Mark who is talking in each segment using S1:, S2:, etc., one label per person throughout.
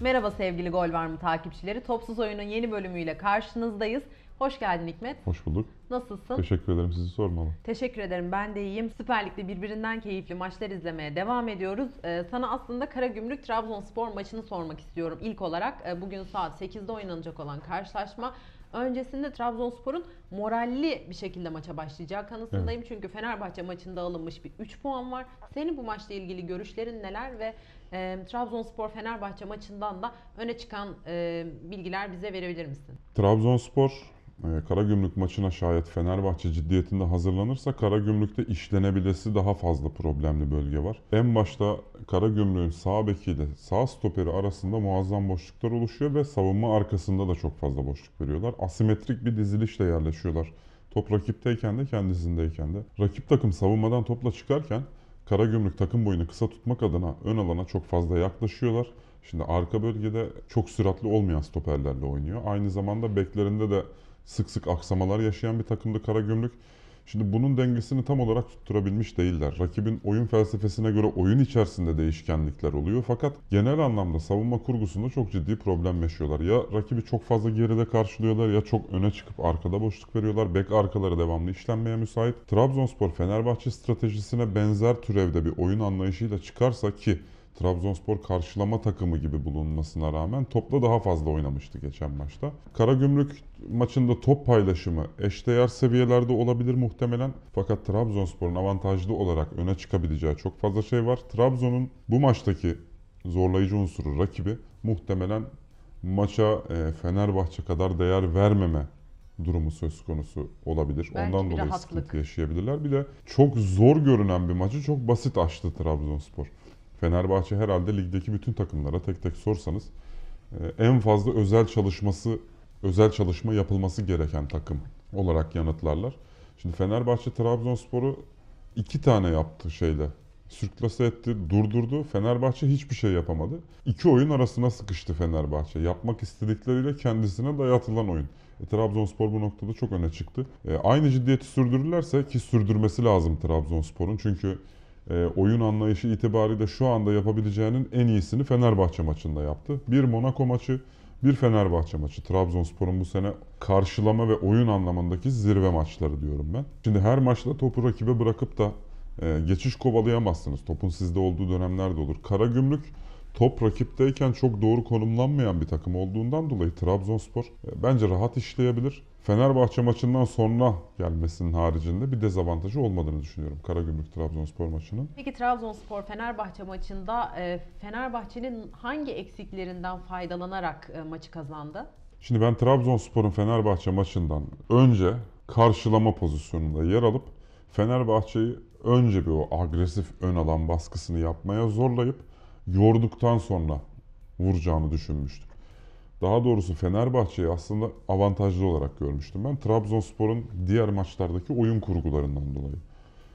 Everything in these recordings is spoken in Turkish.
S1: Merhaba sevgili Gol Var mı takipçileri. Topsuz Oyun'un yeni bölümüyle karşınızdayız. Hoş geldin Hikmet.
S2: Hoş bulduk.
S1: Nasılsın?
S2: Teşekkür ederim sizi sormalı.
S1: Teşekkür ederim. Ben de iyiyim. Süper Lig'de birbirinden keyifli maçlar izlemeye devam ediyoruz. Ee, sana aslında Karagümrük Trabzonspor maçını sormak istiyorum. İlk olarak e, bugün saat 8'de oynanacak olan karşılaşma öncesinde Trabzonspor'un moralli bir şekilde maça başlayacağı kanısındayım. Çünkü Fenerbahçe maçında alınmış bir 3 puan var. Senin bu maçla ilgili görüşlerin neler ve e, Trabzonspor Fenerbahçe maçından da öne çıkan e, bilgiler bize verebilir misin?
S2: Trabzonspor Karagümrük maçına şayet Fenerbahçe ciddiyetinde hazırlanırsa Karagümrük'te işlenebilesi daha fazla problemli bölge var. En başta Karagümrük'ün sağ bekiyle sağ stoperi arasında muazzam boşluklar oluşuyor ve savunma arkasında da çok fazla boşluk veriyorlar. Asimetrik bir dizilişle yerleşiyorlar. Top rakipteyken de kendisindeyken de. Rakip takım savunmadan topla çıkarken Karagümrük takım boyunu kısa tutmak adına ön alana çok fazla yaklaşıyorlar. Şimdi arka bölgede çok süratli olmayan stoperlerle oynuyor. Aynı zamanda beklerinde de sık sık aksamalar yaşayan bir takımdı Karagümrük. Şimdi bunun dengesini tam olarak tutturabilmiş değiller. Rakibin oyun felsefesine göre oyun içerisinde değişkenlikler oluyor. Fakat genel anlamda savunma kurgusunda çok ciddi problem yaşıyorlar. Ya rakibi çok fazla geride karşılıyorlar ya çok öne çıkıp arkada boşluk veriyorlar. Bek arkaları devamlı işlenmeye müsait. Trabzonspor Fenerbahçe stratejisine benzer türevde bir oyun anlayışıyla çıkarsa ki Trabzonspor karşılama takımı gibi bulunmasına rağmen topla daha fazla oynamıştı geçen maçta. Karagümrük maçında top paylaşımı eşdeğer seviyelerde olabilir muhtemelen. Fakat Trabzonspor'un avantajlı olarak öne çıkabileceği çok fazla şey var. Trabzon'un bu maçtaki zorlayıcı unsuru rakibi muhtemelen maça e, Fenerbahçe kadar değer vermeme durumu söz konusu olabilir.
S1: Belki
S2: Ondan dolayı
S1: rahatlık.
S2: sıkıntı yaşayabilirler. Bir de çok zor görünen bir maçı çok basit açtı Trabzonspor. Fenerbahçe herhalde ligdeki bütün takımlara tek tek sorsanız e, en fazla özel çalışması, özel çalışma yapılması gereken takım olarak yanıtlarlar. Şimdi Fenerbahçe Trabzonspor'u iki tane yaptı şeyle. Sürklase etti, durdurdu. Fenerbahçe hiçbir şey yapamadı. İki oyun arasına sıkıştı Fenerbahçe. Yapmak istedikleriyle kendisine dayatılan oyun. E, Trabzonspor bu noktada çok öne çıktı. E, aynı ciddiyeti sürdürürlerse ki sürdürmesi lazım Trabzonspor'un. Çünkü e, oyun anlayışı itibariyle şu anda yapabileceğinin en iyisini Fenerbahçe maçında yaptı. Bir Monaco maçı, bir Fenerbahçe maçı. Trabzonspor'un bu sene karşılama ve oyun anlamındaki zirve maçları diyorum ben. Şimdi her maçta topu rakibe bırakıp da e, geçiş kovalayamazsınız. Topun sizde olduğu dönemler de olur. Karagümrük top rakipteyken çok doğru konumlanmayan bir takım olduğundan dolayı Trabzonspor e, bence rahat işleyebilir. Fenerbahçe maçından sonra gelmesinin haricinde bir dezavantajı olmadığını düşünüyorum Karagümrük Trabzonspor maçının.
S1: Peki Trabzonspor Fenerbahçe maçında e, Fenerbahçe'nin hangi eksiklerinden faydalanarak e, maçı kazandı?
S2: Şimdi ben Trabzonspor'un Fenerbahçe maçından önce karşılama pozisyonunda yer alıp Fenerbahçe'yi önce bir o agresif ön alan baskısını yapmaya zorlayıp yorduktan sonra vuracağını düşünmüştüm. Daha doğrusu Fenerbahçe'yi aslında avantajlı olarak görmüştüm ben. Trabzonspor'un diğer maçlardaki oyun kurgularından dolayı.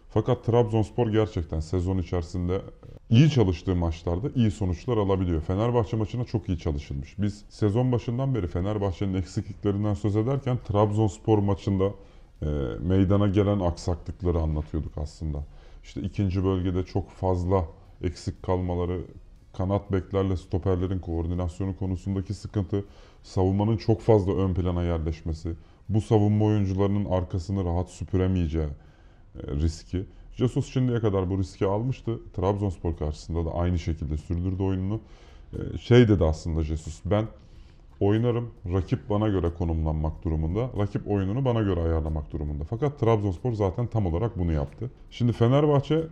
S2: Fakat Trabzonspor gerçekten sezon içerisinde iyi çalıştığı maçlarda iyi sonuçlar alabiliyor. Fenerbahçe maçına çok iyi çalışılmış. Biz sezon başından beri Fenerbahçe'nin eksikliklerinden söz ederken Trabzonspor maçında e, meydana gelen aksaklıkları anlatıyorduk aslında. İşte ikinci bölgede çok fazla eksik kalmaları, kanat beklerle stoperlerin koordinasyonu konusundaki sıkıntı, savunmanın çok fazla ön plana yerleşmesi, bu savunma oyuncularının arkasını rahat süpüremeyeceği e, riski. Jesus şimdiye kadar bu riski almıştı. Trabzonspor karşısında da aynı şekilde sürdürdü oyununu. E, Şey dedi aslında Jesus, ben oynarım, rakip bana göre konumlanmak durumunda, rakip oyununu bana göre ayarlamak durumunda. Fakat Trabzonspor zaten tam olarak bunu yaptı. Şimdi Fenerbahçe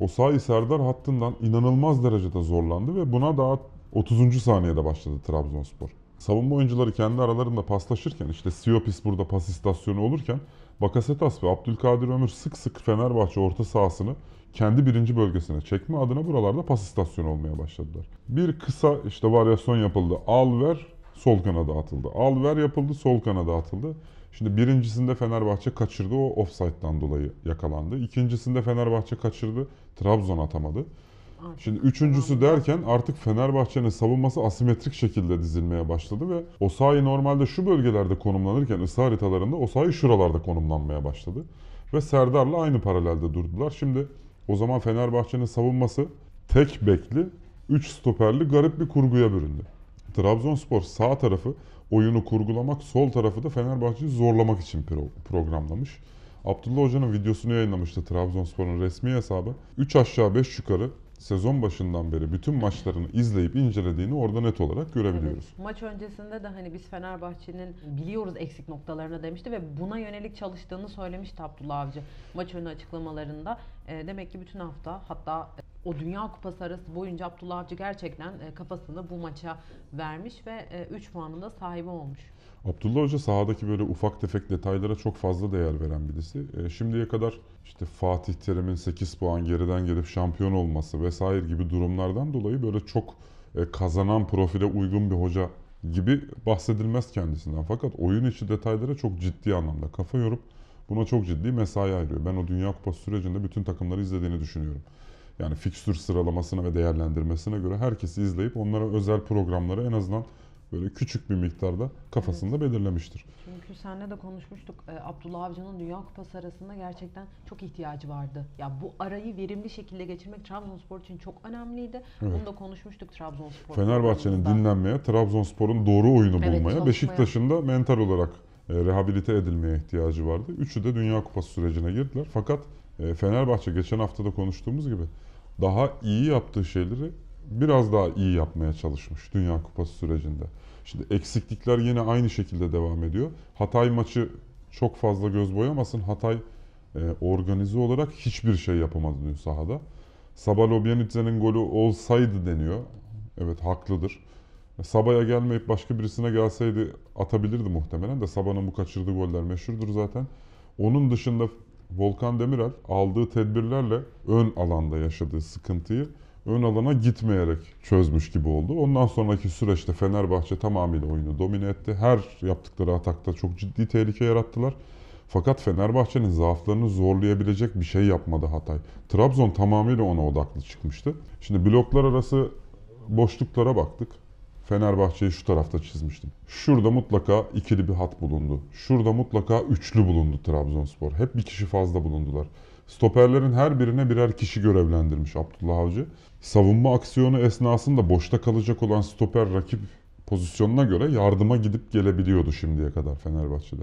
S2: Osayi Serdar hattından inanılmaz derecede zorlandı ve buna daha 30. saniyede başladı Trabzonspor. Savunma oyuncuları kendi aralarında paslaşırken işte Siopis burada pas istasyonu olurken Bakasetas ve Abdülkadir Ömür sık sık Fenerbahçe orta sahasını kendi birinci bölgesine çekme adına buralarda pas istasyonu olmaya başladılar. Bir kısa işte varyasyon yapıldı. Al ver sol kanada atıldı. Al ver yapıldı sol kanada atıldı. Şimdi birincisinde Fenerbahçe kaçırdı o offside'dan dolayı yakalandı. İkincisinde Fenerbahçe kaçırdı. Trabzon atamadı. Şimdi üçüncüsü derken artık Fenerbahçe'nin savunması asimetrik şekilde dizilmeye başladı ve Osayi normalde şu bölgelerde konumlanırken ısı haritalarında Osayi şuralarda konumlanmaya başladı. Ve Serdar'la aynı paralelde durdular. Şimdi o zaman Fenerbahçe'nin savunması tek bekli, 3 stoperli garip bir kurguya büründü. Trabzonspor sağ tarafı oyunu kurgulamak, sol tarafı da Fenerbahçe'yi zorlamak için pro- programlamış. Abdullah Hoca'nın videosunu yayınlamıştı Trabzonspor'un resmi hesabı. 3 aşağı 5 yukarı sezon başından beri bütün maçlarını izleyip incelediğini orada net olarak görebiliyoruz.
S1: Evet. Maç öncesinde de hani biz Fenerbahçe'nin biliyoruz eksik noktalarını demişti ve buna yönelik çalıştığını söylemişti Abdullah Avcı maç önü açıklamalarında. E, demek ki bütün hafta hatta e, o Dünya Kupası arası boyunca Abdullah Avcı gerçekten e, kafasını bu maça vermiş ve 3 puanın da sahibi olmuş.
S2: Abdullah Hoca sahadaki böyle ufak tefek detaylara çok fazla değer veren birisi. E, şimdiye kadar işte Fatih Terim'in 8 puan geriden gelip şampiyon olması vesaire gibi durumlardan dolayı böyle çok e, kazanan profile uygun bir hoca gibi bahsedilmez kendisinden. Fakat oyun içi detaylara çok ciddi anlamda kafa yorup buna çok ciddi mesai ayırıyor. Ben o Dünya Kupası sürecinde bütün takımları izlediğini düşünüyorum. Yani fikstür sıralamasına ve değerlendirmesine göre herkesi izleyip onlara özel programları en azından böyle küçük bir miktarda kafasında belirlemiştir.
S1: Çünkü seninle de konuşmuştuk. E, Abdullah Avcı'nın Dünya Kupası arasında gerçekten çok ihtiyacı vardı. Ya bu arayı verimli şekilde geçirmek Trabzonspor için çok önemliydi.
S2: Evet.
S1: Bunu da konuşmuştuk Trabzonspor.
S2: Fenerbahçe'nin dinlenmeye, Trabzonspor'un doğru oyunu
S1: Evet,
S2: bulmaya. Beşiktaş'ın da mental olarak e, rehabilite edilmeye ihtiyacı vardı. Üçü de Dünya Kupası sürecine girdiler. Fakat e, Fenerbahçe geçen hafta da konuştuğumuz gibi daha iyi yaptığı şeyleri biraz daha iyi yapmaya çalışmış Dünya Kupası sürecinde. Şimdi eksiklikler yine aynı şekilde devam ediyor. Hatay maçı çok fazla göz boyamasın. Hatay e, organize olarak hiçbir şey yapamadı dün sahada. Sabah Lobjanitse'nin golü olsaydı deniyor. Evet haklıdır. Sabah'a gelmeyip başka birisine gelseydi atabilirdi muhtemelen de Sabah'ın bu kaçırdığı goller meşhurdur zaten. Onun dışında Volkan Demirel aldığı tedbirlerle ön alanda yaşadığı sıkıntıyı ön alana gitmeyerek çözmüş gibi oldu. Ondan sonraki süreçte Fenerbahçe tamamıyla oyunu domine etti. Her yaptıkları atakta çok ciddi tehlike yarattılar. Fakat Fenerbahçe'nin zaaflarını zorlayabilecek bir şey yapmadı Hatay. Trabzon tamamıyla ona odaklı çıkmıştı. Şimdi bloklar arası boşluklara baktık. Fenerbahçe'yi şu tarafta çizmiştim. Şurada mutlaka ikili bir hat bulundu. Şurada mutlaka üçlü bulundu Trabzonspor. Hep bir kişi fazla bulundular. Stoperlerin her birine birer kişi görevlendirmiş Abdullah Avcı. Savunma aksiyonu esnasında boşta kalacak olan stoper rakip pozisyonuna göre yardıma gidip gelebiliyordu şimdiye kadar Fenerbahçe'de.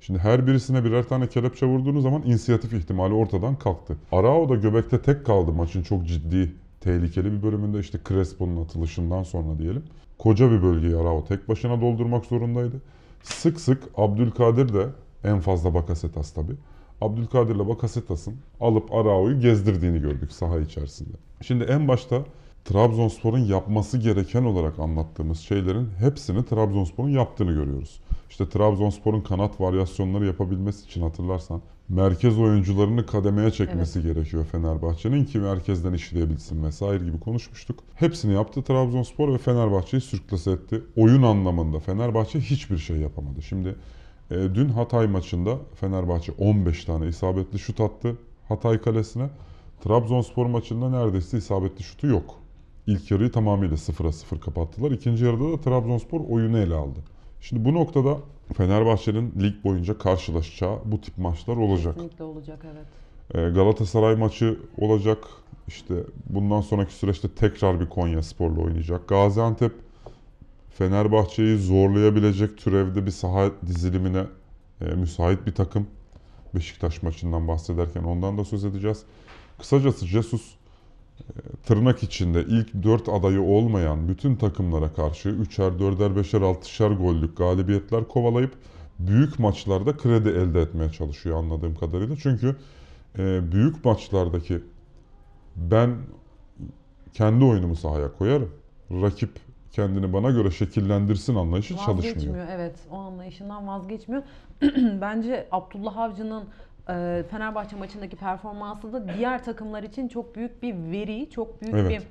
S2: Şimdi her birisine birer tane kelepçe vurduğunuz zaman inisiyatif ihtimali ortadan kalktı. Arao da göbekte tek kaldı maçın çok ciddi, tehlikeli bir bölümünde işte Crespo'nun atılışından sonra diyelim. Koca bir bölgeyi Arao tek başına doldurmak zorundaydı. Sık sık Abdülkadir de en fazla Bakasetas tabii. Abdülkadir'le Bakasetas'ın alıp Arao'yu gezdirdiğini gördük saha içerisinde. Şimdi en başta Trabzonspor'un yapması gereken olarak anlattığımız şeylerin hepsini Trabzonspor'un yaptığını görüyoruz. İşte Trabzonspor'un kanat varyasyonları yapabilmesi için hatırlarsan merkez oyuncularını kademeye çekmesi gerekiyor Fenerbahçe'nin ki merkezden işleyebilsin vesaire gibi konuşmuştuk. Hepsini yaptı Trabzonspor ve Fenerbahçe'yi sürklase etti. Oyun anlamında Fenerbahçe hiçbir şey yapamadı. Şimdi dün Hatay maçında Fenerbahçe 15 tane isabetli şut attı Hatay kalesine. Trabzonspor maçında neredeyse isabetli şutu yok. İlk yarıyı tamamıyla 0'a 0 kapattılar. İkinci yarıda da Trabzonspor oyunu ele aldı. Şimdi bu noktada Fenerbahçe'nin lig boyunca karşılaşacağı bu tip maçlar olacak.
S1: Kesinlikle olacak evet.
S2: Ee, Galatasaray maçı olacak. İşte bundan sonraki süreçte tekrar bir Konya Spor'la oynayacak. Gaziantep Fenerbahçe'yi zorlayabilecek türevde bir saha dizilimine e, müsait bir takım. Beşiktaş maçından bahsederken ondan da söz edeceğiz. Kısacası Jesus e, tırnak içinde ilk 4 adayı olmayan bütün takımlara karşı 3'er, 4'er, 5'er, 6'şer gollük galibiyetler kovalayıp büyük maçlarda kredi elde etmeye çalışıyor anladığım kadarıyla. Çünkü e, büyük maçlardaki ben kendi oyunumu sahaya koyarım. Rakip kendini bana göre şekillendirsin anlayışı çalışmıyor.
S1: Vazgeçmiyor evet o anlayışından vazgeçmiyor. Bence Abdullah Avcı'nın e, Fenerbahçe maçındaki performansı da diğer takımlar için çok büyük bir veri, çok büyük
S2: Evet.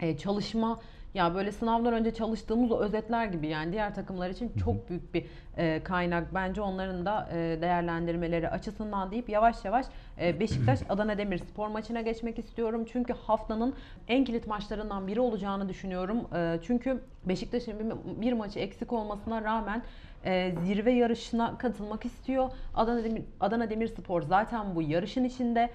S1: bir e, çalışma. Ya böyle sınavlar önce çalıştığımız o özetler gibi yani diğer takımlar için çok büyük bir e, kaynak. Bence onların da e, değerlendirmeleri açısından deyip yavaş yavaş e, Beşiktaş Adana Demirspor maçına geçmek istiyorum. Çünkü haftanın en kilit maçlarından biri olacağını düşünüyorum. E, çünkü Beşiktaş'ın bir, bir maçı eksik olmasına rağmen e, zirve yarışına katılmak istiyor. Adana Demir Adana Demirspor zaten bu yarışın içinde.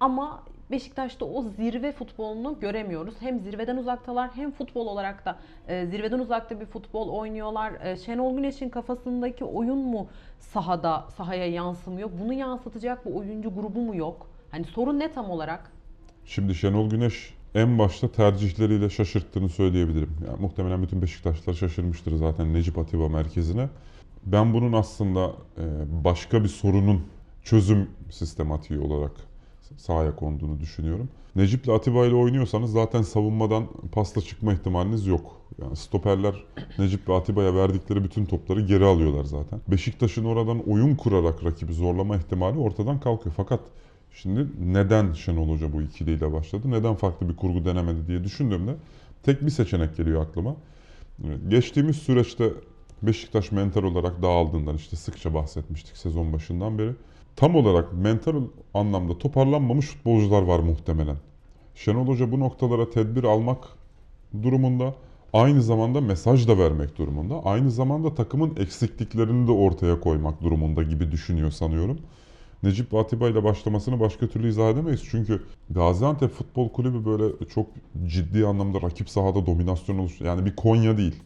S1: Ama Beşiktaş'ta o zirve futbolunu göremiyoruz. Hem zirveden uzaktalar hem futbol olarak da e, zirveden uzakta bir futbol oynuyorlar. E, Şenol Güneş'in kafasındaki oyun mu sahada sahaya yansımıyor? Bunu yansıtacak bir oyuncu grubu mu yok? Hani sorun ne tam olarak?
S2: Şimdi Şenol Güneş en başta tercihleriyle şaşırttığını söyleyebilirim. Yani muhtemelen bütün Beşiktaşlılar şaşırmıştır zaten Necip Atiba merkezine. Ben bunun aslında e, başka bir sorunun çözüm sistematiği olarak sahaya konduğunu düşünüyorum. Necip'le Atiba ile oynuyorsanız zaten savunmadan pasla çıkma ihtimaliniz yok. Yani stoperler Necip ve Atiba'ya verdikleri bütün topları geri alıyorlar zaten. Beşiktaş'ın oradan oyun kurarak rakibi zorlama ihtimali ortadan kalkıyor. Fakat Şimdi neden Şenol Hoca bu ikiliyle başladı? Neden farklı bir kurgu denemedi diye düşündüğümde tek bir seçenek geliyor aklıma. Geçtiğimiz süreçte Beşiktaş mental olarak dağıldığından işte sıkça bahsetmiştik sezon başından beri. Tam olarak mental anlamda toparlanmamış futbolcular var muhtemelen. Şenol Hoca bu noktalara tedbir almak durumunda aynı zamanda mesaj da vermek durumunda. Aynı zamanda takımın eksikliklerini de ortaya koymak durumunda gibi düşünüyor sanıyorum. Necip Atiba ile başlamasını başka türlü izah edemeyiz. Çünkü Gaziantep Futbol Kulübü böyle çok ciddi anlamda rakip sahada dominasyon oluş yani bir Konya değil,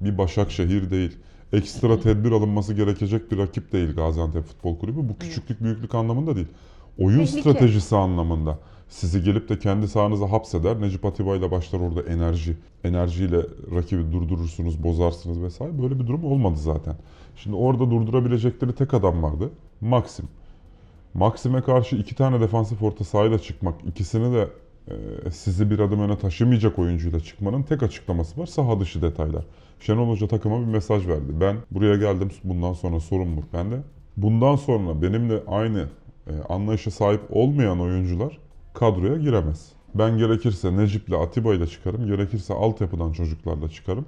S2: bir Başakşehir değil. Ekstra tedbir alınması gerekecek bir rakip değil Gaziantep Futbol Kulübü. Bu küçüklük büyüklük anlamında değil. Oyun
S1: Tehlike.
S2: stratejisi anlamında. Sizi gelip de kendi sahanıza hapseder. Necip Atiba ile başlar orada enerji. Enerjiyle rakibi durdurursunuz, bozarsınız vesaire. Böyle bir durum olmadı zaten. Şimdi orada durdurabilecekleri tek adam vardı. Maxim. Maxim'e karşı iki tane defansif orta sahayla çıkmak, ikisini de e, sizi bir adım öne taşımayacak oyuncuyla çıkmanın tek açıklaması var. Saha dışı detaylar. Şenol Hoca takıma bir mesaj verdi. Ben buraya geldim, bundan sonra sorumluluk bende. Bundan sonra benimle aynı e, anlayışa sahip olmayan oyuncular kadroya giremez. Ben gerekirse Necip'le Atiba ile çıkarım, gerekirse altyapıdan çocuklarla çıkarım.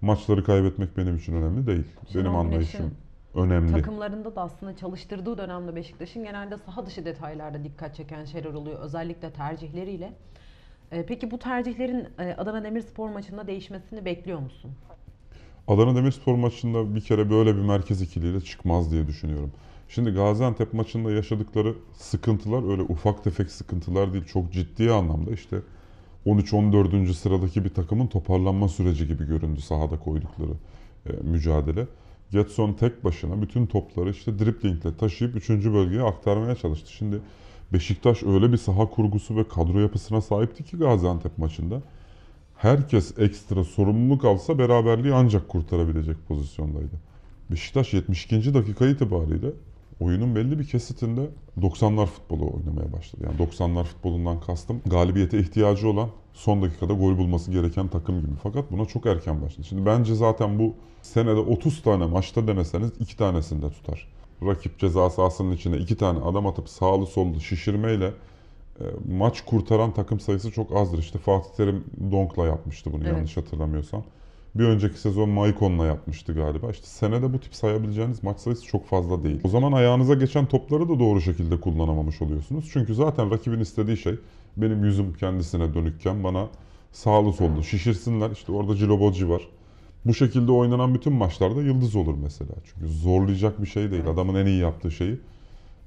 S2: Maçları kaybetmek benim için önemli değil.
S1: Şenol
S2: benim anlayışım önemli.
S1: Takımlarında da aslında çalıştırdığı dönemde Beşiktaş'ın genelde saha dışı detaylarda dikkat çeken şeyler oluyor. Özellikle tercihleriyle. E, Peki bu tercihlerin e, Adana Demirspor maçında değişmesini bekliyor musun?
S2: Adana Demirspor maçında bir kere böyle bir merkez ikiliyle çıkmaz diye düşünüyorum. Şimdi Gaziantep maçında yaşadıkları sıkıntılar öyle ufak tefek sıkıntılar değil. Çok ciddi anlamda işte 13-14. sıradaki bir takımın toparlanma süreci gibi göründü sahada koydukları e, mücadele. Getson tek başına bütün topları işte driplingle taşıyıp 3. bölgeye aktarmaya çalıştı. Şimdi Beşiktaş öyle bir saha kurgusu ve kadro yapısına sahipti ki Gaziantep maçında. Herkes ekstra sorumluluk alsa beraberliği ancak kurtarabilecek pozisyondaydı. Beşiktaş 72. dakika itibariyle oyunun belli bir kesitinde 90'lar futbolu oynamaya başladı. Yani 90'lar futbolundan kastım galibiyete ihtiyacı olan son dakikada gol bulması gereken takım gibi. Fakat buna çok erken başladı. Şimdi bence zaten bu senede 30 tane maçta deneseniz 2 tanesinde tutar. Rakip ceza sahasının içine 2 tane adam atıp sağlı sollu şişirmeyle maç kurtaran takım sayısı çok azdır. İşte Fatih Terim Donk'la yapmıştı bunu
S1: Evet.
S2: yanlış hatırlamıyorsam. Bir önceki sezon Maikon'la yapmıştı galiba. İşte senede bu tip sayabileceğiniz maç sayısı çok fazla değil. O zaman ayağınıza geçen topları da doğru şekilde kullanamamış oluyorsunuz. Çünkü zaten rakibin istediği şey benim yüzüm kendisine dönükken bana sağlı sollu şişirsinler. İşte orada Ciloboci var. Bu şekilde oynanan bütün maçlarda yıldız olur mesela. Çünkü zorlayacak bir şey değil. Adamın en iyi yaptığı şeyi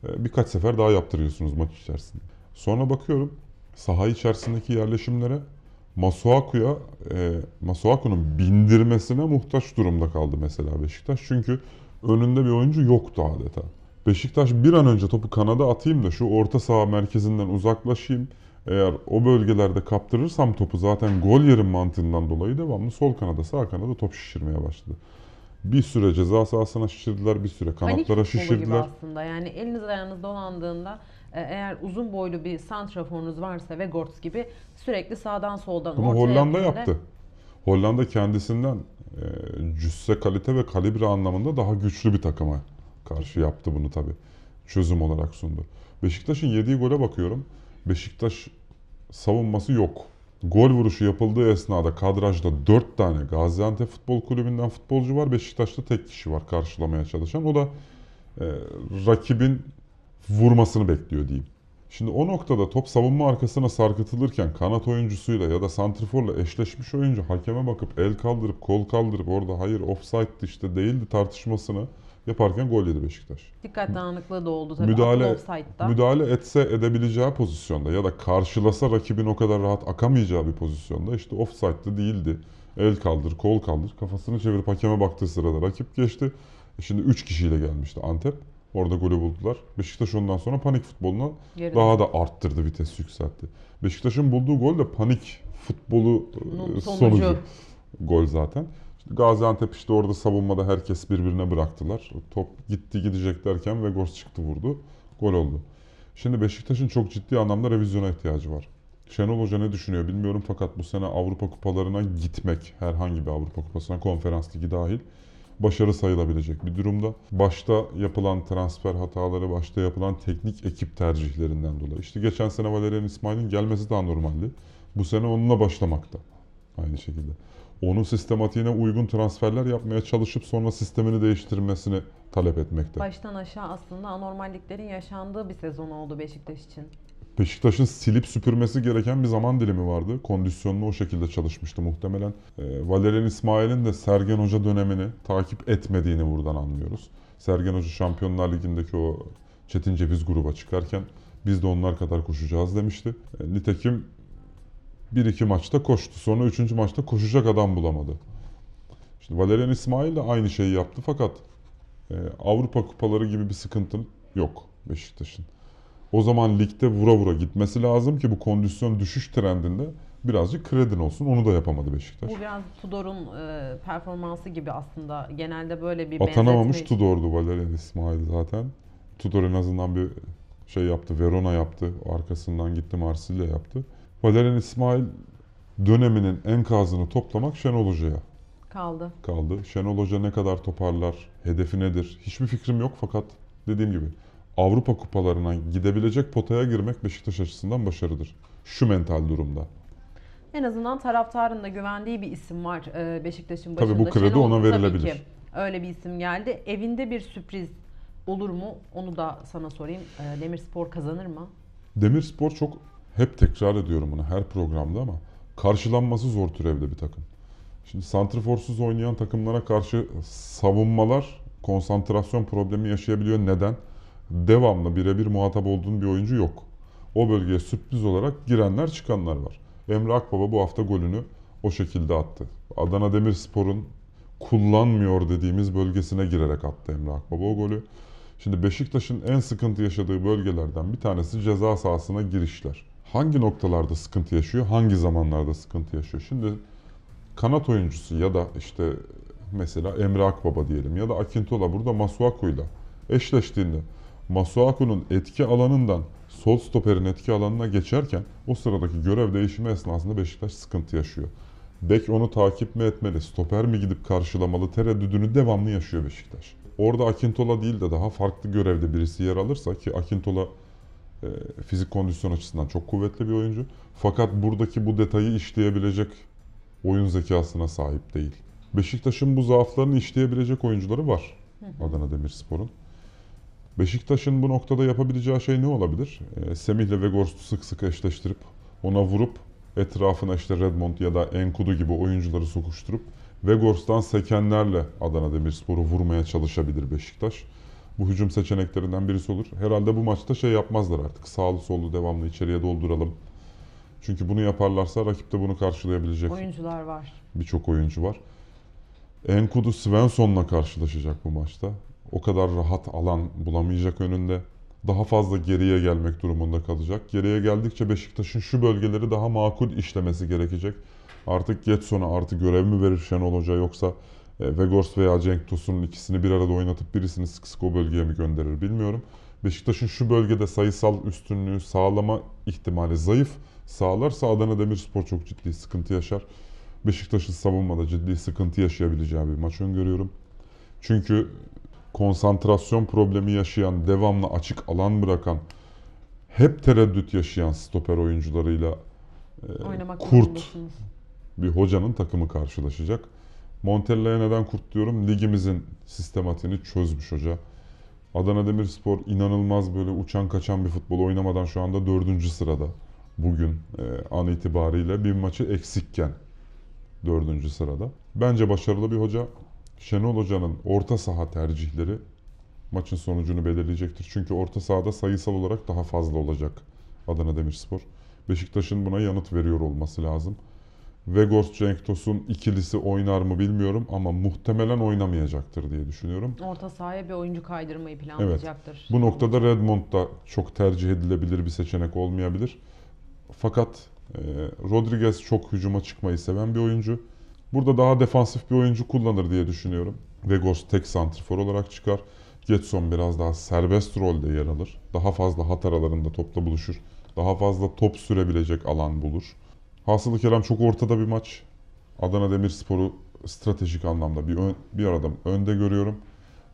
S2: e, birkaç sefer daha yaptırıyorsunuz maç içerisinde. Sonra bakıyorum saha içerisindeki yerleşimlere Masuaku'ya e, Masuaku'nun bindirmesine muhtaç durumda kaldı mesela Beşiktaş. Çünkü önünde bir oyuncu yoktu adeta. Beşiktaş bir an önce topu kanada atayım da şu orta saha merkezinden uzaklaşayım. Eğer o bölgelerde kaptırırsam topu zaten gol yerim mantığından dolayı devamlı sol kanada sağ kanada top şişirmeye başladı. Bir süre ceza sahasına şişirdiler, bir süre
S1: Panik
S2: kanatlara
S1: gibi
S2: şişirdiler.
S1: aslında. Yani eliniz ayağınız dolandığında eğer uzun boylu bir santraforunuz varsa ve Gortz gibi sürekli sağdan soldan
S2: Bunu Hollanda yaptı. Hollanda kendisinden e, cüsse kalite ve kalibre anlamında daha güçlü bir takıma karşı yaptı bunu tabi. Çözüm olarak sundu. Beşiktaş'ın yediği gole bakıyorum. Beşiktaş savunması yok. Gol vuruşu yapıldığı esnada kadrajda 4 tane Gaziantep Futbol Kulübü'nden futbolcu var. Beşiktaş'ta tek kişi var karşılamaya çalışan. O da e, rakibin vurmasını bekliyor diyeyim. Şimdi o noktada top savunma arkasına sarkıtılırken kanat oyuncusuyla ya da santriforla eşleşmiş oyuncu hakeme bakıp el kaldırıp kol kaldırıp orada hayır offside'di işte değildi tartışmasını Yaparken gol yedi Beşiktaş.
S1: Dikkat dağınıklığı da oldu tabii.
S2: Müdahale-. Müdahale etse edebileceği pozisyonda ya da karşılasa rakibin o kadar rahat akamayacağı bir pozisyonda işte offside'lı değildi. El kaldır, kol kaldır. Kafasını çevirip hakeme baktığı sırada rakip geçti. E Şimdi 3 kişiyle gelmişti Antep. Orada golü buldular. Beşiktaş ondan sonra panik futboluna
S1: Geri
S2: daha da arttırdı, vites yükseltti. Beşiktaş'ın bulduğu gol de panik futbolu e,
S1: sonucu.
S2: sonucu. Gol zaten. İşte Gaziantep işte orada savunmada herkes birbirine bıraktılar. Top gitti gidecek derken Vegors çıktı vurdu. Gol oldu. Şimdi Beşiktaş'ın çok ciddi anlamda revizyona ihtiyacı var. Şenol Hoca ne düşünüyor bilmiyorum fakat bu sene Avrupa kupalarına gitmek, herhangi bir Avrupa kupasına, konferans ligi dahil başarı sayılabilecek bir durumda. Başta yapılan transfer hataları, başta yapılan teknik ekip tercihlerinden dolayı. İşte geçen sene Valerian İsmail'in gelmesi daha normaldi. Bu sene onunla başlamakta. Aynı şekilde. Onun sistematiğine uygun transferler yapmaya çalışıp sonra sistemini değiştirmesini talep etmekte.
S1: Baştan aşağı aslında anormalliklerin yaşandığı bir sezon oldu Beşiktaş için.
S2: Beşiktaş'ın silip süpürmesi gereken bir zaman dilimi vardı. Kondisyonunu o şekilde çalışmıştı muhtemelen. E, Valerian İsmail'in de Sergen Hoca dönemini takip etmediğini buradan anlıyoruz. Sergen Hoca Şampiyonlar Ligi'ndeki o Çetin Ceviz gruba çıkarken biz de onlar kadar koşacağız demişti. E, nitekim bir iki maçta koştu. Sonra üçüncü maçta koşacak adam bulamadı. Şimdi Valerian İsmail de aynı şeyi yaptı fakat e, Avrupa kupaları gibi bir sıkıntın yok Beşiktaş'ın. O zaman ligde vura vura gitmesi lazım ki bu kondisyon düşüş trendinde birazcık kredin olsun. Onu da yapamadı Beşiktaş.
S1: Bu biraz Tudor'un e, performansı gibi aslında. Genelde böyle bir
S2: Atanamamış
S1: benzetme-
S2: Tudor'du Valerian İsmail zaten. Tudor en azından bir şey yaptı. Verona yaptı. Arkasından gitti Marsilya yaptı. Valerian İsmail döneminin enkazını toplamak Şenol Hoca'ya
S1: kaldı.
S2: kaldı. Şenol Hoca ne kadar toparlar, hedefi nedir? Hiçbir fikrim yok fakat dediğim gibi Avrupa kupalarına gidebilecek potaya girmek Beşiktaş açısından başarıdır. Şu mental durumda.
S1: En azından taraftarın da güvendiği bir isim var e, Beşiktaş'ın
S2: Tabii
S1: başında.
S2: bu kredi
S1: Şenol
S2: ona
S1: tabii
S2: verilebilir.
S1: ki öyle bir isim geldi. Evinde bir sürpriz olur mu? Onu da sana sorayım. E, Demirspor kazanır mı?
S2: Demirspor çok hep tekrar ediyorum bunu her programda ama karşılanması zor türevde bir takım. Şimdi santriforsuz oynayan takımlara karşı savunmalar konsantrasyon problemi yaşayabiliyor. Neden? Devamlı birebir muhatap olduğun bir oyuncu yok. O bölgeye sürpriz olarak girenler çıkanlar var. Emre Akbaba bu hafta golünü o şekilde attı. Adana Demirspor'un kullanmıyor dediğimiz bölgesine girerek attı Emre Akbaba o golü. Şimdi Beşiktaş'ın en sıkıntı yaşadığı bölgelerden bir tanesi ceza sahasına girişler. Hangi noktalarda sıkıntı yaşıyor, hangi zamanlarda sıkıntı yaşıyor? Şimdi kanat oyuncusu ya da işte mesela Emre Akbaba diyelim ya da Akintola burada Masuaku'yla eşleştiğinde Masuaku'nun etki alanından sol stoperin etki alanına geçerken o sıradaki görev değişimi esnasında Beşiktaş sıkıntı yaşıyor. Bek onu takip mi etmeli, stoper mi gidip karşılamalı tereddüdünü devamlı yaşıyor Beşiktaş. Orada Akintola değil de daha farklı görevde birisi yer alırsa ki Akintola e, fizik kondisyon açısından çok kuvvetli bir oyuncu. Fakat buradaki bu detayı işleyebilecek oyun zekasına sahip değil. Beşiktaş'ın bu zaaflarını işleyebilecek oyuncuları var Adana Demirspor'un. Beşiktaş'ın bu noktada yapabileceği şey ne olabilir? E, Semih'le Vegors'u sık sık eşleştirip ona vurup etrafına işte Redmond ya da Enkudu gibi oyuncuları sokuşturup Vegors'tan sekenlerle Adana Demirspor'u vurmaya çalışabilir Beşiktaş. Bu hücum seçeneklerinden birisi olur. Herhalde bu maçta şey yapmazlar artık. Sağlı sollu devamlı içeriye dolduralım. Çünkü bunu yaparlarsa rakip de bunu karşılayabilecek
S1: Oyuncular var.
S2: birçok oyuncu var. Enkudu Svensson'la karşılaşacak bu maçta. O kadar rahat alan bulamayacak önünde. Daha fazla geriye gelmek durumunda kalacak. Geriye geldikçe Beşiktaş'ın şu bölgeleri daha makul işlemesi gerekecek. Artık Getson'a artı görev mi verir Şenol Hoca yoksa e, Vegors veya Cenk Tosun'un ikisini bir arada oynatıp birisini sık sık o bölgeye mi gönderir bilmiyorum. Beşiktaş'ın şu bölgede sayısal üstünlüğü sağlama ihtimali zayıf. Sağlarsa Adana Demirspor çok ciddi sıkıntı yaşar. Beşiktaş'ın savunmada ciddi sıkıntı yaşayabileceği bir maç öngörüyorum. Çünkü konsantrasyon problemi yaşayan, devamlı açık alan bırakan, hep tereddüt yaşayan stoper oyuncularıyla e,
S1: Oynamak
S2: kurt bir hocanın takımı karşılaşacak. Montella'ya neden kurt diyorum? Ligimizin sistematiğini çözmüş hoca. Adana Demirspor inanılmaz böyle uçan kaçan bir futbol oynamadan şu anda dördüncü sırada. Bugün e, an itibariyle bir maçı eksikken dördüncü sırada. Bence başarılı bir hoca. Şenol Hoca'nın orta saha tercihleri maçın sonucunu belirleyecektir. Çünkü orta sahada sayısal olarak daha fazla olacak Adana Demirspor. Beşiktaş'ın buna yanıt veriyor olması lazım. Vegors Cenk Tosun ikilisi oynar mı bilmiyorum ama muhtemelen oynamayacaktır diye düşünüyorum.
S1: Orta sahaya bir oyuncu kaydırmayı planlayacaktır.
S2: Bu noktada Redmond da çok tercih edilebilir bir seçenek olmayabilir. Fakat e, Rodriguez çok hücuma çıkmayı seven bir oyuncu. Burada daha defansif bir oyuncu kullanır diye düşünüyorum. Vegos tek santrfor olarak çıkar. Getson biraz daha serbest rolde yer alır. Daha fazla hat aralarında topla buluşur. Daha fazla top sürebilecek alan bulur. Hasılı kelam çok ortada bir maç. Adana Demirspor'u stratejik anlamda bir, ön- bir adım önde görüyorum.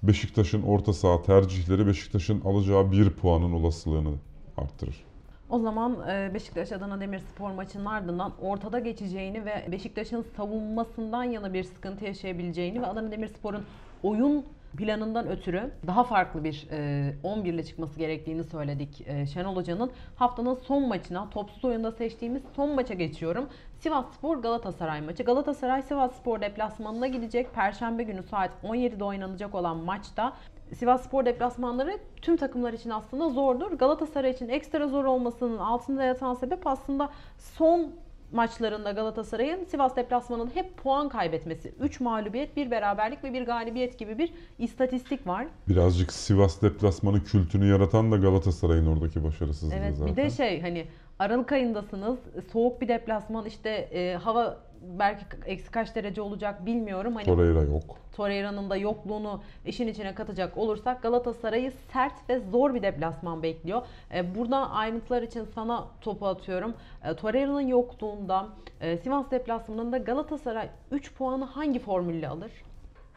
S2: Beşiktaş'ın orta saha tercihleri Beşiktaş'ın alacağı bir puanın olasılığını arttırır.
S1: O zaman e, Beşiktaş Adana Demirspor maçının ardından ortada geçeceğini ve Beşiktaş'ın savunmasından yana bir sıkıntı yaşayabileceğini ve Adana Demirspor'un oyun planından ötürü daha farklı bir e, 11 ile çıkması gerektiğini söyledik e, Şenol Hoca'nın. Haftanın son maçına, topsuz oyunda seçtiğimiz son maça geçiyorum. Sivas Spor Galatasaray maçı. Galatasaray Sivas Spor deplasmanına gidecek. Perşembe günü saat 17'de oynanacak olan maçta Sivas Spor deplasmanları tüm takımlar için aslında zordur. Galatasaray için ekstra zor olmasının altında yatan sebep aslında son maçlarında Galatasaray'ın Sivas deplasmanında hep puan kaybetmesi. 3 mağlubiyet, bir beraberlik ve bir galibiyet gibi bir istatistik var.
S2: Birazcık Sivas deplasmanı kültünü yaratan da Galatasaray'ın oradaki başarısızlığı
S1: Evet
S2: zaten.
S1: bir de şey hani Aralık ayındasınız. Soğuk bir deplasman işte e, hava belki eksi kaç derece olacak bilmiyorum. Hani
S2: Torreira yok.
S1: Torreira'nın da yokluğunu işin içine katacak olursak Galatasaray'ı sert ve zor bir deplasman bekliyor. E, Buradan ayrıntılar için sana topu atıyorum. E, Torreira'nın yokluğunda e, Sivas deplasmanında Galatasaray 3 puanı hangi formülle alır?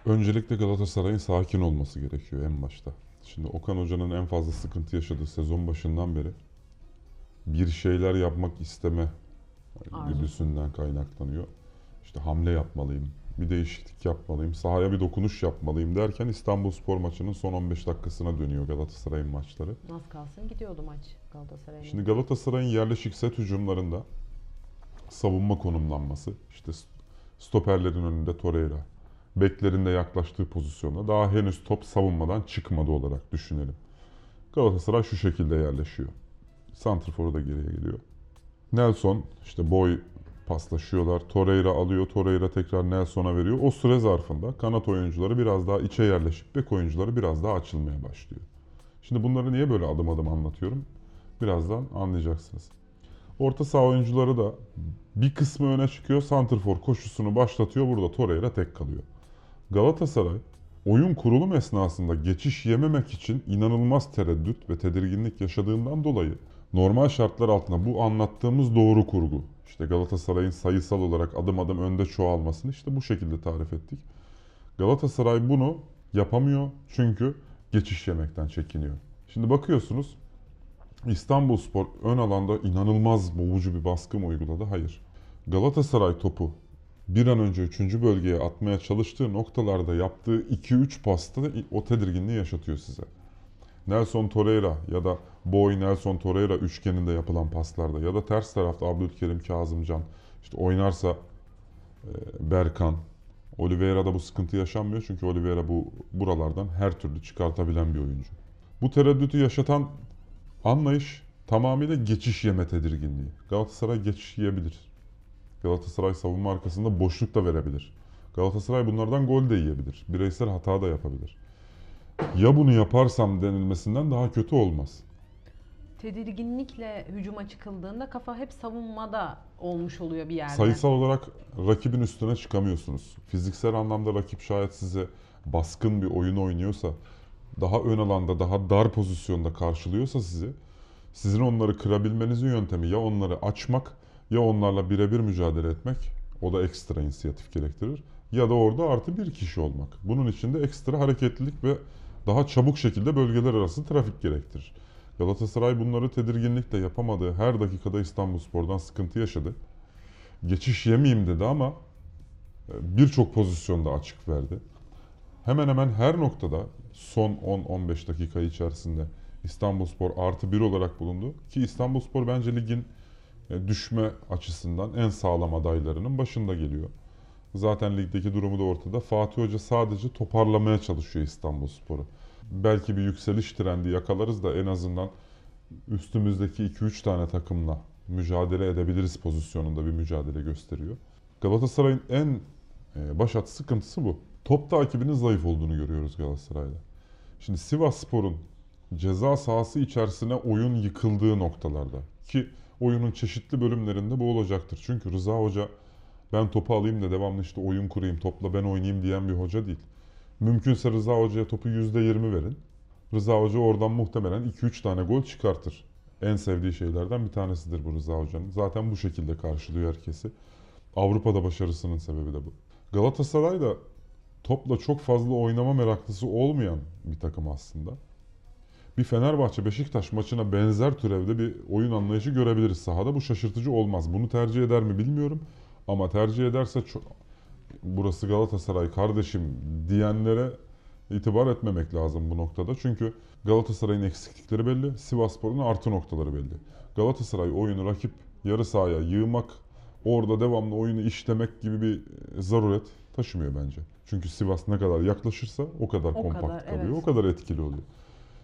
S2: Öncelikle Galatasaray'ın sakin olması gerekiyor en başta. Şimdi Okan Hoca'nın en fazla sıkıntı yaşadığı sezon başından beri bir şeyler yapmak isteme
S1: Arzu.
S2: güdüsünden kaynaklanıyor. İşte hamle yapmalıyım, bir değişiklik yapmalıyım, sahaya bir dokunuş yapmalıyım derken İstanbul Spor maçının son 15 dakikasına dönüyor Galatasaray'ın maçları.
S1: Az kalsın gidiyordu maç Galatasaray'ın.
S2: Şimdi Galatasaray'ın yerleşik set hücumlarında savunma konumlanması, işte stoperlerin önünde Torreira, beklerinde yaklaştığı pozisyonda daha henüz top savunmadan çıkmadı olarak düşünelim. Galatasaray şu şekilde yerleşiyor. Santrfor'u da geriye geliyor. Nelson işte boy paslaşıyorlar. Torreira alıyor. Torreira tekrar Nelson'a veriyor. O süre zarfında kanat oyuncuları biraz daha içe yerleşip bek oyuncuları biraz daha açılmaya başlıyor. Şimdi bunları niye böyle adım adım anlatıyorum? Birazdan anlayacaksınız. Orta saha oyuncuları da bir kısmı öne çıkıyor. Santrfor koşusunu başlatıyor. Burada Torreira tek kalıyor. Galatasaray oyun kurulum esnasında geçiş yememek için inanılmaz tereddüt ve tedirginlik yaşadığından dolayı normal şartlar altında bu anlattığımız doğru kurgu. İşte Galatasaray'ın sayısal olarak adım adım önde çoğalmasını işte bu şekilde tarif ettik. Galatasaray bunu yapamıyor çünkü geçiş yemekten çekiniyor. Şimdi bakıyorsunuz İstanbulspor ön alanda inanılmaz boğucu bir baskı mı uyguladı? Hayır. Galatasaray topu bir an önce 3. bölgeye atmaya çalıştığı noktalarda yaptığı 2-3 pasta o tedirginliği yaşatıyor size. Nelson Torreira ya da Boy Nelson Torreira üçgeninde yapılan paslarda ya da ters tarafta Abdülkerim Kazımcan işte oynarsa e, Berkan Oliveira'da bu sıkıntı yaşanmıyor çünkü Oliveira bu buralardan her türlü çıkartabilen bir oyuncu. Bu tereddütü yaşatan anlayış tamamıyla geçiş yeme tedirginliği. Galatasaray geçiş yiyebilir. Galatasaray savunma arkasında boşluk da verebilir. Galatasaray bunlardan gol de yiyebilir. Bireysel hata da yapabilir. Ya bunu yaparsam denilmesinden daha kötü olmaz.
S1: Tedirginlikle hücuma çıkıldığında kafa hep savunmada olmuş oluyor bir yerde.
S2: Sayısal olarak rakibin üstüne çıkamıyorsunuz. Fiziksel anlamda rakip şayet size baskın bir oyun oynuyorsa, daha ön alanda, daha dar pozisyonda karşılıyorsa sizi, sizin onları kırabilmenizin yöntemi ya onları açmak ya onlarla birebir mücadele etmek. O da ekstra inisiyatif gerektirir. Ya da orada artı bir kişi olmak. Bunun için de ekstra hareketlilik ve daha çabuk şekilde bölgeler arası trafik gerektirir. Galatasaray bunları tedirginlikle yapamadığı her dakikada İstanbulspor'dan sıkıntı yaşadı. Geçiş yemeyeyim dedi ama e, birçok pozisyonda açık verdi. Hemen hemen her noktada son 10-15 dakika içerisinde İstanbulspor artı bir olarak bulundu. Ki İstanbulspor bence ligin e, düşme açısından en sağlam adaylarının başında geliyor. Zaten ligdeki durumu da ortada. Fatih Hoca sadece toparlamaya çalışıyor İstanbulspor'u. belki bir yükseliş trendi yakalarız da en azından üstümüzdeki 2-3 tane takımla mücadele edebiliriz pozisyonunda bir mücadele gösteriyor. Galatasaray'ın en e, başat sıkıntısı bu. Top takibinin zayıf olduğunu görüyoruz Galatasaray'da. Şimdi Sivas Spor'un ceza sahası içerisine oyun yıkıldığı noktalarda ki oyunun çeşitli bölümlerinde bu olacaktır. Çünkü Rıza Hoca ben topu alayım da devamlı işte oyun kurayım, topla ben oynayayım diyen bir hoca değil. Mümkünse Rıza Hoca'ya topu %20 verin. Rıza Hoca oradan muhtemelen 2-3 tane gol çıkartır. En sevdiği şeylerden bir tanesidir bu Rıza Hoca'nın. Zaten bu şekilde karşılıyor herkesi. Avrupa'da başarısının sebebi de bu. Galatasaray da topla çok fazla oynama meraklısı olmayan bir takım aslında. Bir Fenerbahçe Beşiktaş maçına benzer türevde bir oyun anlayışı görebiliriz sahada. Bu şaşırtıcı olmaz. Bunu tercih eder mi bilmiyorum. Ama tercih ederse çok, burası Galatasaray kardeşim diyenlere itibar etmemek lazım bu noktada. Çünkü Galatasaray'ın eksiklikleri belli, Sivasspor'un artı noktaları belli. Galatasaray oyunu rakip yarı sahaya yığmak, orada devamlı oyunu işlemek gibi bir zaruret taşımıyor bence. Çünkü Sivas ne kadar yaklaşırsa o kadar
S1: O
S2: kompakt
S1: kadar,
S2: kalıyor,
S1: evet.
S2: o kadar etkili oluyor.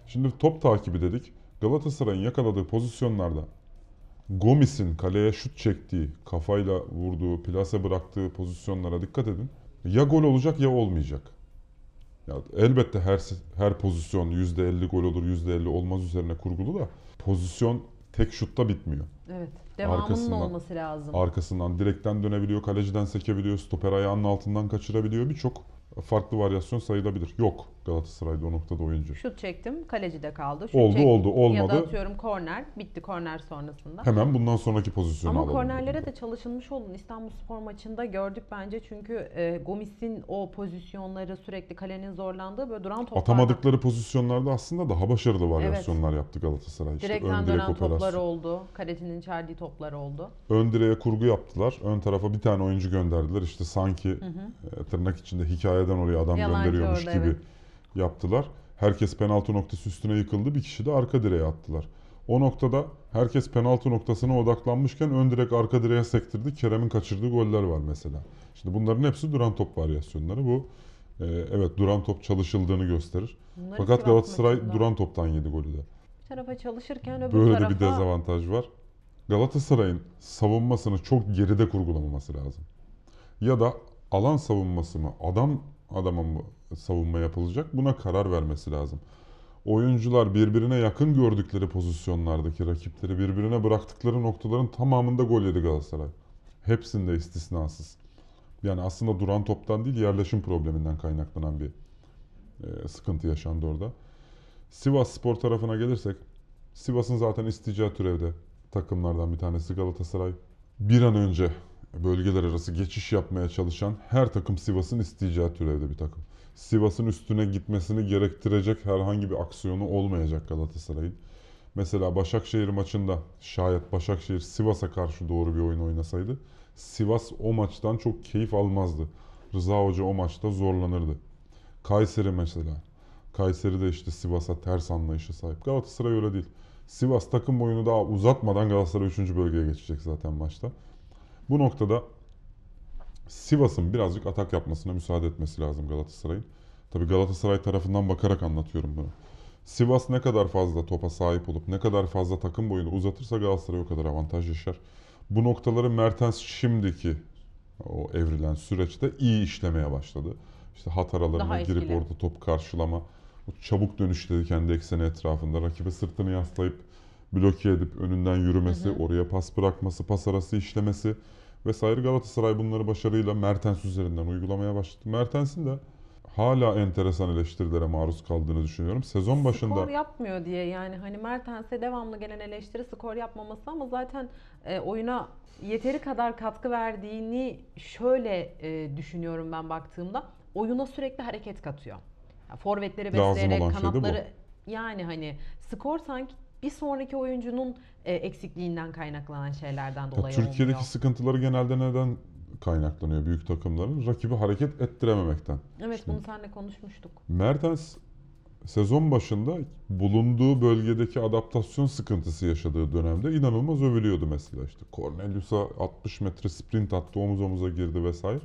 S2: Şimdi top takibi dedik. Galatasaray'ın yakaladığı pozisyonlarda Gomis'in kaleye şut çektiği, kafayla vurduğu, plase bıraktığı pozisyonlara dikkat edin. Ya gol olacak ya olmayacak. Ya elbette her her pozisyon %50 gol olur, %50 olmaz üzerine kurgulu da pozisyon tek şutta bitmiyor.
S1: Evet. Devamının
S2: Arkasından-
S1: olması lazım.
S2: Arkasından direkten dönebiliyor, kaleciden sekebiliyor, stoper ayağının altından kaçırabiliyor. Birçok farklı varyasyon sayılabilir. Yok Galatasaray'da o noktada oyuncu.
S1: Şut çektim, kaleci de kaldı. Şut
S2: Oldu,
S1: çektim,
S2: oldu,
S1: Ya da
S2: olmadı.
S1: atıyorum korner, bitti korner sonrasında.
S2: Hemen bundan sonraki pozisyonu
S1: Ama
S2: alalım.
S1: kornerlere de çalışılmış olun. İstanbul Spor maçında gördük bence çünkü e, Gomis'in o pozisyonları sürekli kalenin zorlandığı böyle duran toplar.
S2: Atamadıkları pozisyonlarda aslında daha başarılı varyasyonlar yaptı Galatasaray. İşte
S1: Direkten
S2: ön direk
S1: dönen toplar
S2: operasyon.
S1: oldu. Kalecinin içerdiği toplar oldu.
S2: Ön direğe kurgu yaptılar. Ön tarafa bir tane oyuncu gönderdiler. İşte sanki e, tırnak içinde hikayeden oraya adam
S1: Yalancı
S2: gönderiyormuş
S1: orada,
S2: gibi
S1: evet.
S2: Yaptılar. Herkes penaltı noktası üstüne yıkıldı. Bir kişi de arka direğe attılar. O noktada herkes penaltı noktasına odaklanmışken ön direk arka direğe sektirdi. Kerem'in kaçırdığı goller var mesela. Şimdi bunların hepsi duran top varyasyonları. Bu e, evet duran top çalışıldığını gösterir.
S1: Bunları
S2: Fakat Galatasaray
S1: maçında
S2: duran toptan yedi golü de.
S1: bir tarafa çalışırken öbür
S2: Böyle de
S1: tarafa
S2: bir dezavantaj var. Galatasaray'ın savunmasını çok geride kurgulamaması lazım. Ya da alan savunması mı, adam adama mı savunma yapılacak buna karar vermesi lazım. Oyuncular birbirine yakın gördükleri pozisyonlardaki rakipleri birbirine bıraktıkları noktaların tamamında gol yedi Galatasaray. Hepsinde istisnasız. Yani aslında duran toptan değil yerleşim probleminden kaynaklanan bir e, sıkıntı yaşandı orada. Sivas Spor tarafına gelirsek Sivas'ın zaten isteyeceği türevde takımlardan bir tanesi Galatasaray. Bir an önce bölgeler arası geçiş yapmaya çalışan her takım Sivas'ın isteyeceği türevde bir takım. Sivas'ın üstüne gitmesini gerektirecek herhangi bir aksiyonu olmayacak Galatasaray'ın. Mesela Başakşehir maçında şayet Başakşehir Sivas'a karşı doğru bir oyun oynasaydı Sivas o maçtan çok keyif almazdı. Rıza Hoca o maçta zorlanırdı. Kayseri mesela. Kayseri de işte Sivas'a ters anlayışa sahip. Galatasaray öyle değil. Sivas takım oyunu daha uzatmadan Galatasaray 3. bölgeye geçecek zaten maçta. Bu noktada Sivas'ın birazcık atak yapmasına müsaade etmesi lazım Galatasaray'ın. Tabii Galatasaray tarafından bakarak anlatıyorum bunu. Sivas ne kadar fazla topa sahip olup ne kadar fazla takım boyunu uzatırsa Galatasaray o kadar avantaj yaşar. Bu noktaları Mertens şimdiki o evrilen süreçte iyi işlemeye başladı. İşte hat aralarına
S1: Daha
S2: girip
S1: etkili.
S2: orada top karşılama, o çabuk dönüşleri kendi ekseni etrafında, rakibe sırtını yaslayıp bloke edip önünden yürümesi, oraya pas bırakması, pas arası işlemesi vesaire Galatasaray bunları başarıyla Mertens üzerinden uygulamaya başladı. Mertens'in de hala enteresan eleştirilere maruz kaldığını düşünüyorum. Sezon başında
S1: Skor yapmıyor diye yani hani Mertens'e devamlı gelen eleştiri skor yapmaması ama zaten e, oyuna yeteri kadar katkı verdiğini şöyle e, düşünüyorum ben baktığımda. Oyuna sürekli hareket katıyor. Ya, forvetleri besleyerek
S2: şey
S1: kanatları yani hani skor sanki bir sonraki oyuncunun e, eksikliğinden kaynaklanan şeylerden
S2: Ya
S1: dolayı
S2: Türkiye'deki
S1: olmuyor.
S2: sıkıntıları genelde neden kaynaklanıyor büyük takımların? Rakibi hareket ettirememekten.
S1: Evet
S2: İşte
S1: bunu seninle konuşmuştuk.
S2: Mertens sezon başında bulunduğu bölgedeki adaptasyon sıkıntısı yaşadığı dönemde inanılmaz övülüyordu mesela işte. Cornelius'a 60 metre sprint attı, omuz omuza girdi vesaire.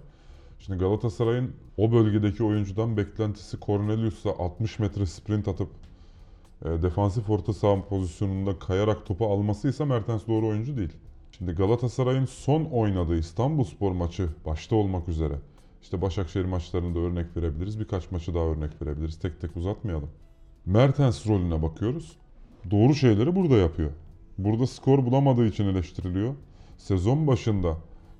S2: Şimdi Galatasaray'ın o bölgedeki oyuncudan beklentisi Cornelius'a 60 metre sprint atıp defansif orta saha pozisyonunda kayarak topu almasıysa Mertens doğru oyuncu değil. Şimdi Galatasaray'ın son oynadığı İstanbulspor maçı başta olmak üzere işte Başakşehir maçlarında örnek verebiliriz. Birkaç maçı daha örnek verebiliriz. Tek tek uzatmayalım. Mertens rolüne bakıyoruz. Doğru şeyleri burada yapıyor. Burada skor bulamadığı için eleştiriliyor. Sezon başında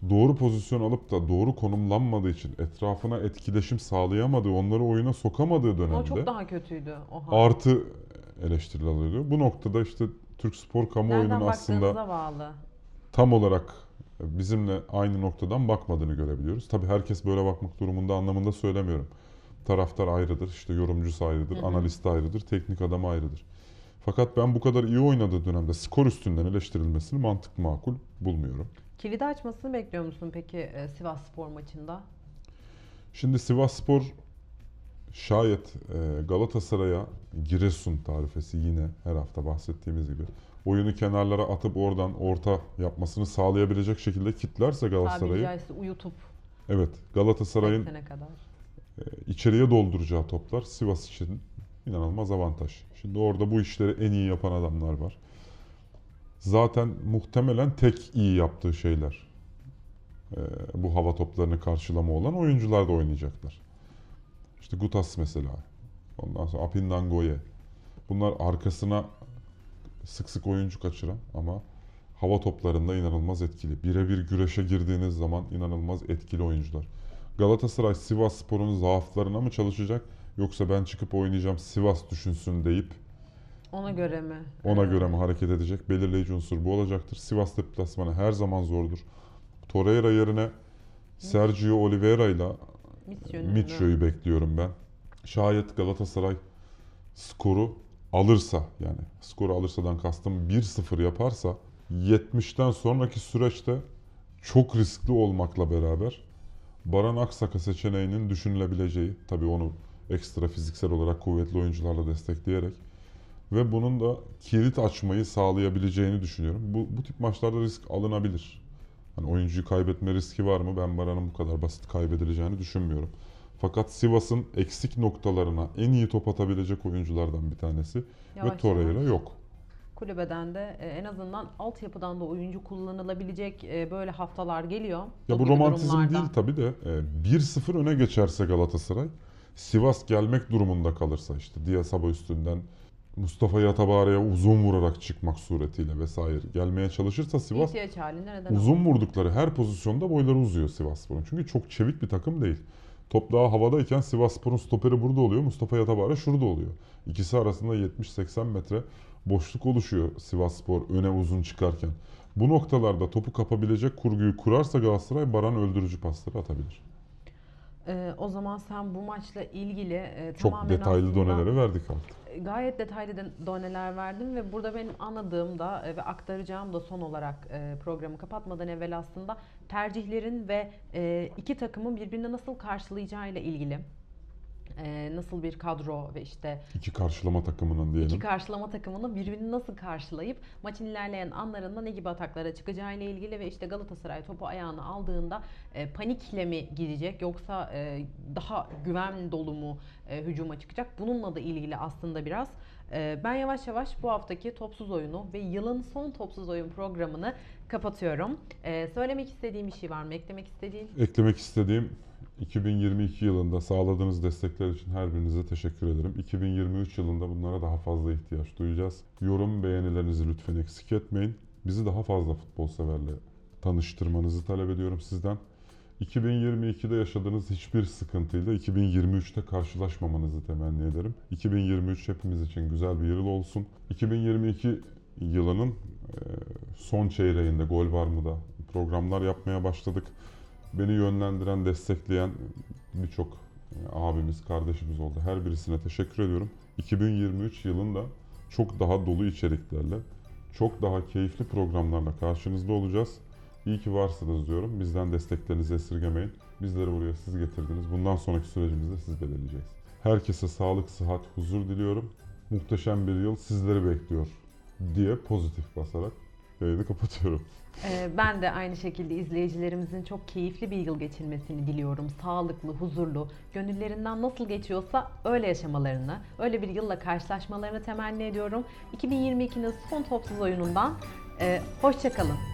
S2: doğru pozisyon alıp da doğru konumlanmadığı için etrafına etkileşim sağlayamadığı, onları oyuna sokamadığı
S1: O
S2: dönemde
S1: çok daha kötüydü o hal.
S2: artı eleştiriler alıyor. Bu noktada işte Türk spor kamuoyunun
S1: Nereden
S2: aslında
S1: baktığınıza bağlı.
S2: tam olarak bizimle aynı noktadan bakmadığını görebiliyoruz. Tabii herkes böyle bakmak durumunda anlamında söylemiyorum. Taraftar ayrıdır, işte yorumcusu ayrıdır,
S1: Hı hı.
S2: analist ayrıdır, teknik adamı ayrıdır. Fakat ben bu kadar iyi oynadığı dönemde skor üstünden eleştirilmesini mantıklı makul bulmuyorum.
S1: Kilidi açmasını bekliyor musun peki e, Sivas Spor maçında?
S2: Şimdi Sivasspor şayet e, Galatasaray'a Giresun tarifesi yine her hafta bahsettiğimiz gibi oyunu kenarlara atıp oradan orta yapmasını sağlayabilecek şekilde kitlerse
S1: Tabiri
S2: Galatasaray'ı
S1: caizse uyutup
S2: evet Galatasaray'ın
S1: 80'e kadar.
S2: e, içeriye dolduracağı toplar Sivas için inanılmaz avantaj. Şimdi orada bu işleri en iyi yapan adamlar var. Zaten muhtemelen tek iyi yaptığı şeyler e, bu hava toplarını karşılama olan oyuncular da oynayacaklar. İşte Gutas mesela. Ondan sonra Apindangoye. Bunlar arkasına sık sık oyuncu kaçıran ama hava toplarında inanılmaz etkili. Birebir güreşe girdiğiniz zaman inanılmaz etkili oyuncular. Galatasaray Sivas Spor'un zaaflarına mı çalışacak yoksa ben çıkıp oynayacağım Sivas düşünsün deyip
S1: Ona göre mi?
S2: ona göre mi hareket edecek? Belirleyici unsur bu olacaktır. Sivas deplasmanı her zaman zordur. Torreira yerine Sergio Oliveira ile
S1: Misyonu mu?
S2: Mitcho'yu bekliyorum ben. Şayet Galatasaray skoru alırsa yani skoru alırsadan kastım 1-0 yaparsa 70'ten sonraki süreçte çok riskli olmakla beraber Baran Aksaka seçeneğinin düşünülebileceği tabii onu ekstra fiziksel olarak kuvvetli oyuncularla destekleyerek ve bunun da kilit açmayı sağlayabileceğini düşünüyorum. Bu, bu tip maçlarda risk alınabilir. Hani oyuncuyu kaybetme riski var mı? Ben Baran'ın bu kadar basit kaybedileceğini düşünmüyorum. Fakat Sivas'ın eksik noktalarına en iyi top atabilecek oyunculardan bir tanesi
S1: Yavaş
S2: ve Torreira
S1: yavaş.
S2: yok.
S1: Kulübeden de e, en azından altyapıdan da oyuncu kullanılabilecek e, böyle haftalar geliyor.
S2: Ya bu romantizm
S1: durumlarda.
S2: değil tabii de e, 1-0 öne geçerse Galatasaray Sivas gelmek durumunda kalırsa işte Diasaba üstünden Mustafa Yatabare'ye uzun vurarak çıkmak suretiyle vesaire gelmeye çalışırsa Sivas
S1: İhtiyaç halinde neden
S2: uzun
S1: olmasın?
S2: vurdukları her pozisyonda boyları uzuyor Sivasspor'un. Çünkü çok çevik bir takım değil. Top daha havadayken Sivasspor'un stoperi burada oluyor. Mustafa Yatabare şurada oluyor. İkisi arasında 70-80 metre boşluk oluşuyor Sivasspor öne uzun çıkarken. Bu noktalarda topu kapabilecek kurguyu kurarsa Galatasaray Baran öldürücü pasları atabilir.
S1: E, o zaman sen bu maçla ilgili e,
S2: Çok
S1: tamamen
S2: detaylı
S1: aslında-
S2: doneleri verdik artık.
S1: Gayet detaylı de- doneler verdim ve burada benim anladığım da e, ve aktaracağım da son olarak e, programı kapatmadan evvel aslında tercihlerin ve e, iki takımın birbirini nasıl karşılayacağıyla ilgili. E, Nasıl bir kadro ve işte
S2: İki karşılama takımının diyelim.
S1: iki karşılama takımını birbirini nasıl karşılayıp maçın ilerleyen anlarında ne gibi ataklara çıkacağıyla ilgili ve işte Galatasaray topu ayağına aldığında e, panikle mi gidecek yoksa e, daha güven dolu mu e, hücuma çıkacak? Bununla da ilgili aslında biraz. E, ben yavaş yavaş bu haftaki topsuz oyunu ve yılın son topsuz oyun programını kapatıyorum. E, söylemek istediğim bir şey var mı? Eklemek istediğin?
S2: Eklemek istediğim 2022 yılında sağladığınız destekler için her birinize teşekkür ederim. 2023 yılında bunlara daha fazla ihtiyaç duyacağız. Yorum beğenilerinizi lütfen eksik etmeyin. Bizi daha fazla futbol severle tanıştırmanızı talep ediyorum sizden. 2022'de yaşadığınız hiçbir sıkıntıyla 2023'te karşılaşmamanızı temenni ederim. 2023 hepimiz için güzel bir yıl olsun. 2022 yılının son çeyreğinde gol var mı da programlar yapmaya başladık. Beni yönlendiren, destekleyen birçok e, abimiz, kardeşimiz oldu. Her birisine teşekkür ediyorum. 2023 yılında çok daha dolu içeriklerle, çok daha keyifli programlarla karşınızda olacağız. İyi ki varsınız diyorum. Bizden desteklerinizi esirgemeyin. Bizleri buraya siz getirdiniz. Bundan sonraki sürecimizde siz belirleyeceksiniz. Herkese sağlık, sıhhat, huzur diliyorum. Muhteşem bir yıl sizleri bekliyor diye pozitif basarak yayını kapatıyorum.
S1: Ee, Ben de aynı şekilde izleyicilerimizin çok keyifli bir yıl geçirmesini diliyorum. Sağlıklı, huzurlu, gönüllerinden nasıl geçiyorsa öyle yaşamalarını, öyle bir yılla karşılaşmalarını temenni ediyorum. 2022'nin son topsuz oyunundan e, hoşçakalın.